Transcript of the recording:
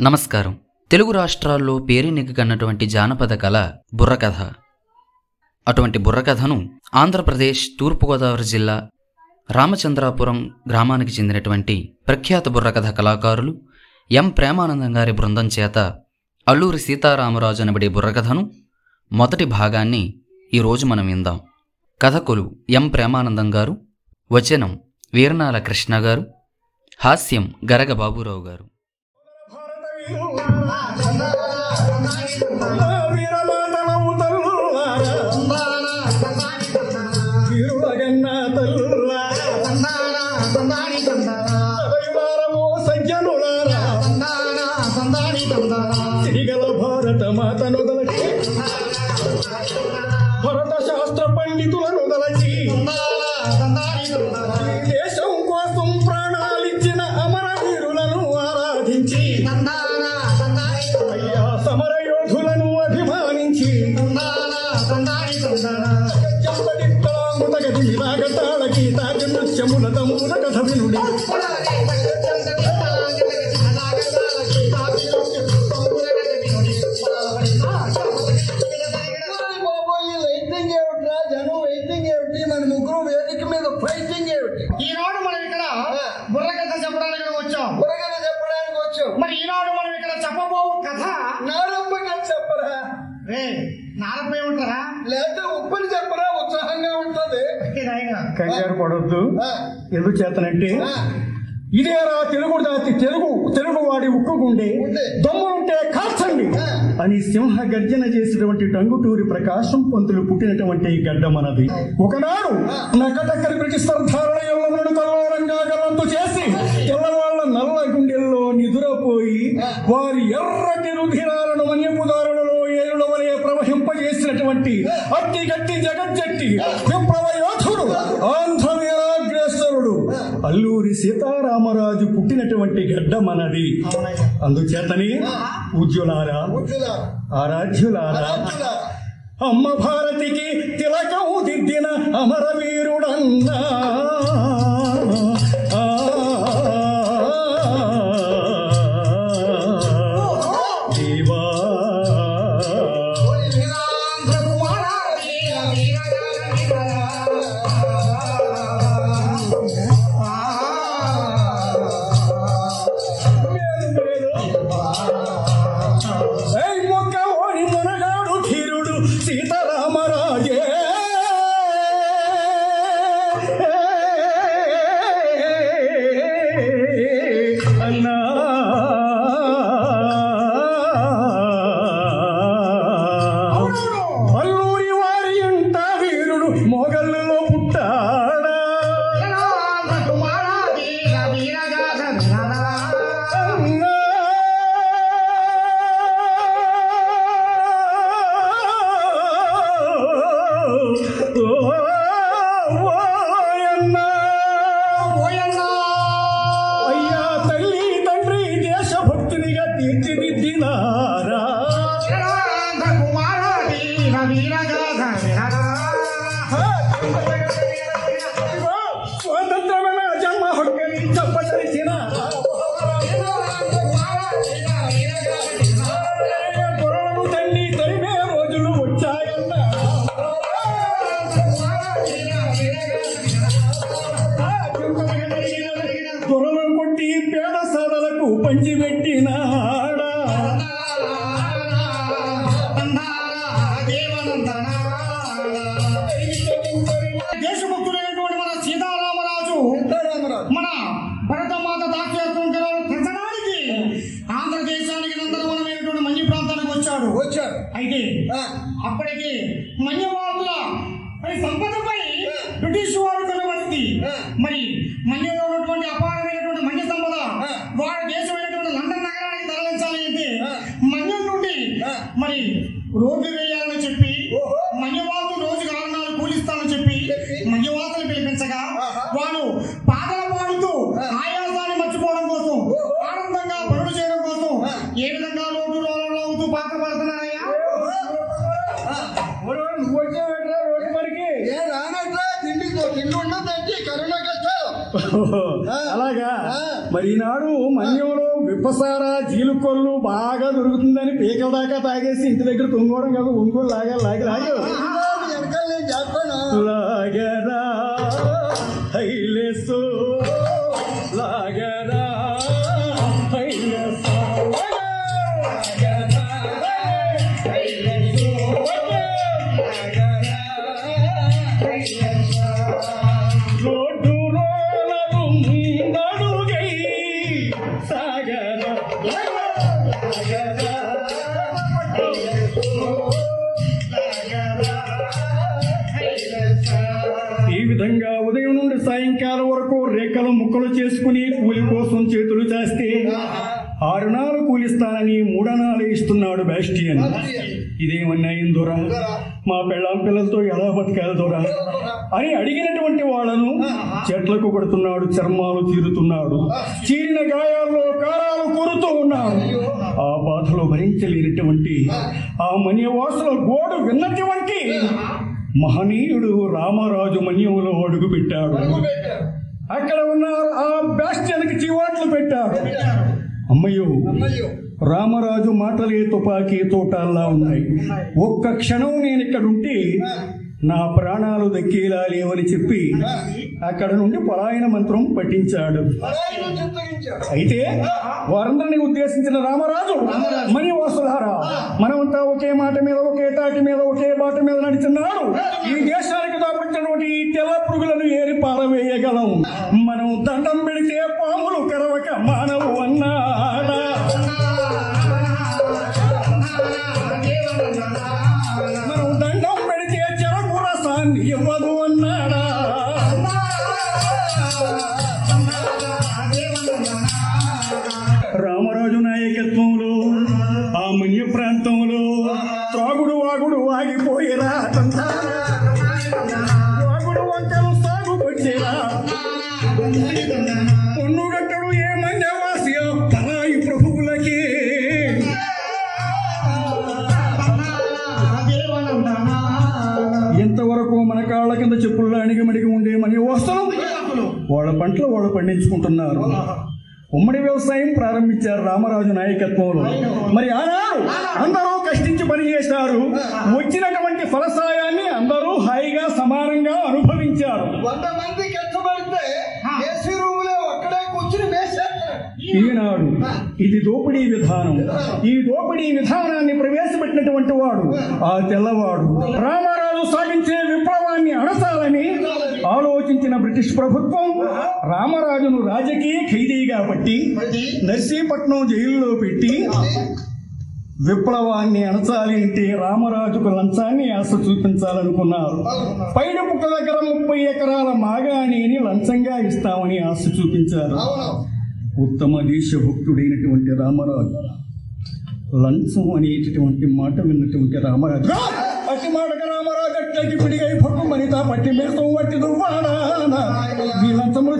నమస్కారం. తెలుగు రాష్ట్రాల్లో పేరెన్నికన్నటువంటి జానపద కళ బుర్రకథ. అటువంటి బుర్రకథను ఆంధ్రప్రదేశ్ తూర్పుగోదావరి జిల్లా రామచంద్రాపురం గ్రామానికి చెందినటువంటి ప్రఖ్యాత బుర్రకథ కళాకారులు ఎం. ప్రేమానందం గారి బృందం చేత అల్లూరి సీతారామరాజు అనబడే బుర్రకథను మొదటి భాగాన్ని ఈరోజు మనం విందాం. కథకులు ఎం. ప్రేమానందం గారు వచనం వీరనాల కృష్ణ గారు హాస్యం గరగ బాబురావు గారు. వీరమాతలము తల్లులారా, వీరులగన్న తల్లులారా, సదయులారము సజ్జనులారా, వినాగతాళ గీతాకి నృత్యముల తమ్ముల కథ వినుడి మన ముగ్గురు వేదిక మీద ఫైటింగ్ ఏమిటి? పడొద్దు. ఎందుకు చేతనంటే ఇదేరా తెలుగు జాతి తెలుగు తెలుగు వాడి ఉక్కుగుండే. దమ్ములుంటే కాల్చండి. అని సింహ గర్జన చేసినటువంటి టంగుటూరి ప్రకాశం పంతులు పుట్టినటువంటి గడ్డ మనది. ఒకనాడు నకటక్కరి బ్రిటిష్ సర్దారుల ఎల్లలను కల్లోరంగా చేసి తెల్లవాళ్ళ నల్ల గుండెల్లో నిదురపోయి వారి ఎర్రటి రుధిరాలను మన్యపుదారులలో ఏరుల వలె ప్రవహింపజేసినటువంటి అట్టి గట్టి జగజ్జట్టి విప్లవ అల్లూరి సీతారామరాజు పుట్టినటువంటి గడ్డ మనది అందుచేతని పూజ్యులారా ఆరాధ్యులారా. అమ్మ భారతికి తిలకం దిద్దిన అమరవీరుడన్నా. ధీరుడు పంచిపెట్టినాడా? దేశభక్తుడైనటువంటి మన సీతారామరాజు. మన భరతమాత దాఖ్యాత్వం పెంచడానికి ఆంధ్రదేశానికి నందనవనమైనటువంటి మంచి ప్రాంతానికి వచ్చాడు. వచ్చాడు. అయితే అప్పటికి మన్యవాదుల మరి సంపదపై బ్రిటిష్ వారు కనుగొంది ఆ. మరి మన్యంలో ఉన్నటువంటి అపారమైనటువంటి మన్య సంపద ఆ. వారి దేశమైనటువంటి లండన్ నగరానికి తరలించాలి అంటే ఆ. మన్యం నుండి ఆ. మరి రోడ్డు వేయాలని చెప్పి. మన్యవాదులు రోజుకు ఆరు నాలుగు కూలిస్తామని చెప్పి. మన్యవాదులు పిలిపించగా. వాడు పాటలు పాడుతూ. ఆయాసాన్ని మర్చిపోవడం కోసం. ఆనందంగా పనులు చేయడం కోసం. ఏ విధంగా రోడ్డు రోడ్లు అవుతూ పాటలు పాడుతున్నారయ్యా అలాగా. మరి ఈనాడు మన్యంలో విప్పసారా జీలుకొల్లు బాగా దొరుకుతుందని పీకల దాకా తాగేసి ఇంటి దగ్గర తొంగోవడం కాదు ఒంగోలు లాగా లాగి లాగి. విధంగా ఉదయం నుండి సాయంకాలం వరకు రేఖలు ముక్కలు చేసుకుని కూలి కోసం చేతులు చేస్తే ఆరునాలు కూలిస్తానని మూడనాలు ఇస్తున్నాడు బ్యాస్టియన్ ఇదేమన్నాయం దూరా మా పెళ్ళాం పిల్లలతో ఎలా బతకాలి దూరా? అని అడిగినటువంటి వాళ్ళను చెట్లకు కొడుతున్నాడు చర్మాలు తీరుతున్నాడు. చీరిన గాయాల్లో కారాలు కొరుతూ ఉన్నాడు. ఆ బాధలో భరించలేనటువంటి ఆ మన్యవాసుల గోడు విన్నటువంటి మహనీయుడు రామరాజు మన్యములో అడుగు పెట్టాడు. అక్కడ ఉన్న ఆ బ్యాస్టియన్కి చివాట్లు పెట్టాడు. అమ్మయ్యో రామరాజు మాటలే తుపాకీ తోటాల్లా ఉన్నాయి. ఒక్క క్షణం నేను ఇక్కడ ఉంటే నా ప్రాణాలు దక్కేలా లేవని చెప్పి అక్కడ నుండి పలాయన మంత్రం పఠించాడు. అయితే వారందరిని ఉద్దేశించిన రామరాజు మణి వాసులారా మనమంతా ఒకే మాట మీద ఒకే తాటి మీద ఒకే బాట మీద నడుచున్నాడు ఈ దేశానికి దాపుచ్చినటువంటి ఈ తెల్ల పురుగులను ఏరి పారవేయగలం. మనం దండం పెడితే పాములు కరవక మానవు అన్నాడా. ప్రాంతంలో త్రాగుడు వాగుడు ఆగిపోయేరా వాగుడు వంకలు సాగు వచ్చేరా పొన్నుగట్టడు ఏ మన్యవాసి పరాయి ప్రభువులకి? ఎంతవరకు మన కాళ్ళ కింద చెప్పుల్లో అణిగి మడిగి ఉండే మన వస్తువు వాళ్ళ పంటలు వాళ్ళు పండించుకుంటున్నారు. ఉమ్మడి వ్యవసాయం ప్రారంభించారు రామరాజు నాయకత్వంలో. మరి ఆనాడు అందరూ కష్టించి పని చేశారు. వచ్చినటువంటి ఫలసాయాన్ని అందరూ హాయిగా సమానంగా అనుభవించారు. వంద మంది కష్టపడితే ఏసీ రూములే ఒక్కడే కూర్చుని మేసేస్తాడు ఈనాడు ఇది దోపిడీ విధానం. ఈ దోపిడీ విధానాన్ని ప్రవేశపెట్టినటువంటి వాడు ఆ. తెల్లవాడు. రామారాజు సాగించే విప్లవాన్ని అణచాలని ఆలోచించిన బ్రిటిష్ ప్రభుత్వం రామరాజును రాజకీయ ఖైదీగా పట్టి నర్సీపట్నం జైలులో పెట్టి విప్లవాన్ని అణచాలి అంటే రామరాజుకు లంచాన్ని ఆశ చూపించాలనుకున్నారు. పైన పుట్ట దగ్గర ముప్పై ఎకరాల మాగాణిని లంచంగా ఇస్తామని ఆశ చూపించారు. ఉత్తమ దేశభక్తుడైనటువంటి రామరాజు లంచం అనేటటువంటి మాట విన్నటువంటి రామరాజు అట్టి మాటకు రామరాజు అట్లకి పిడిగై పట్టు మనిత పట్టి మేసం వట్టి దువ్వాడా ఈ లంచములు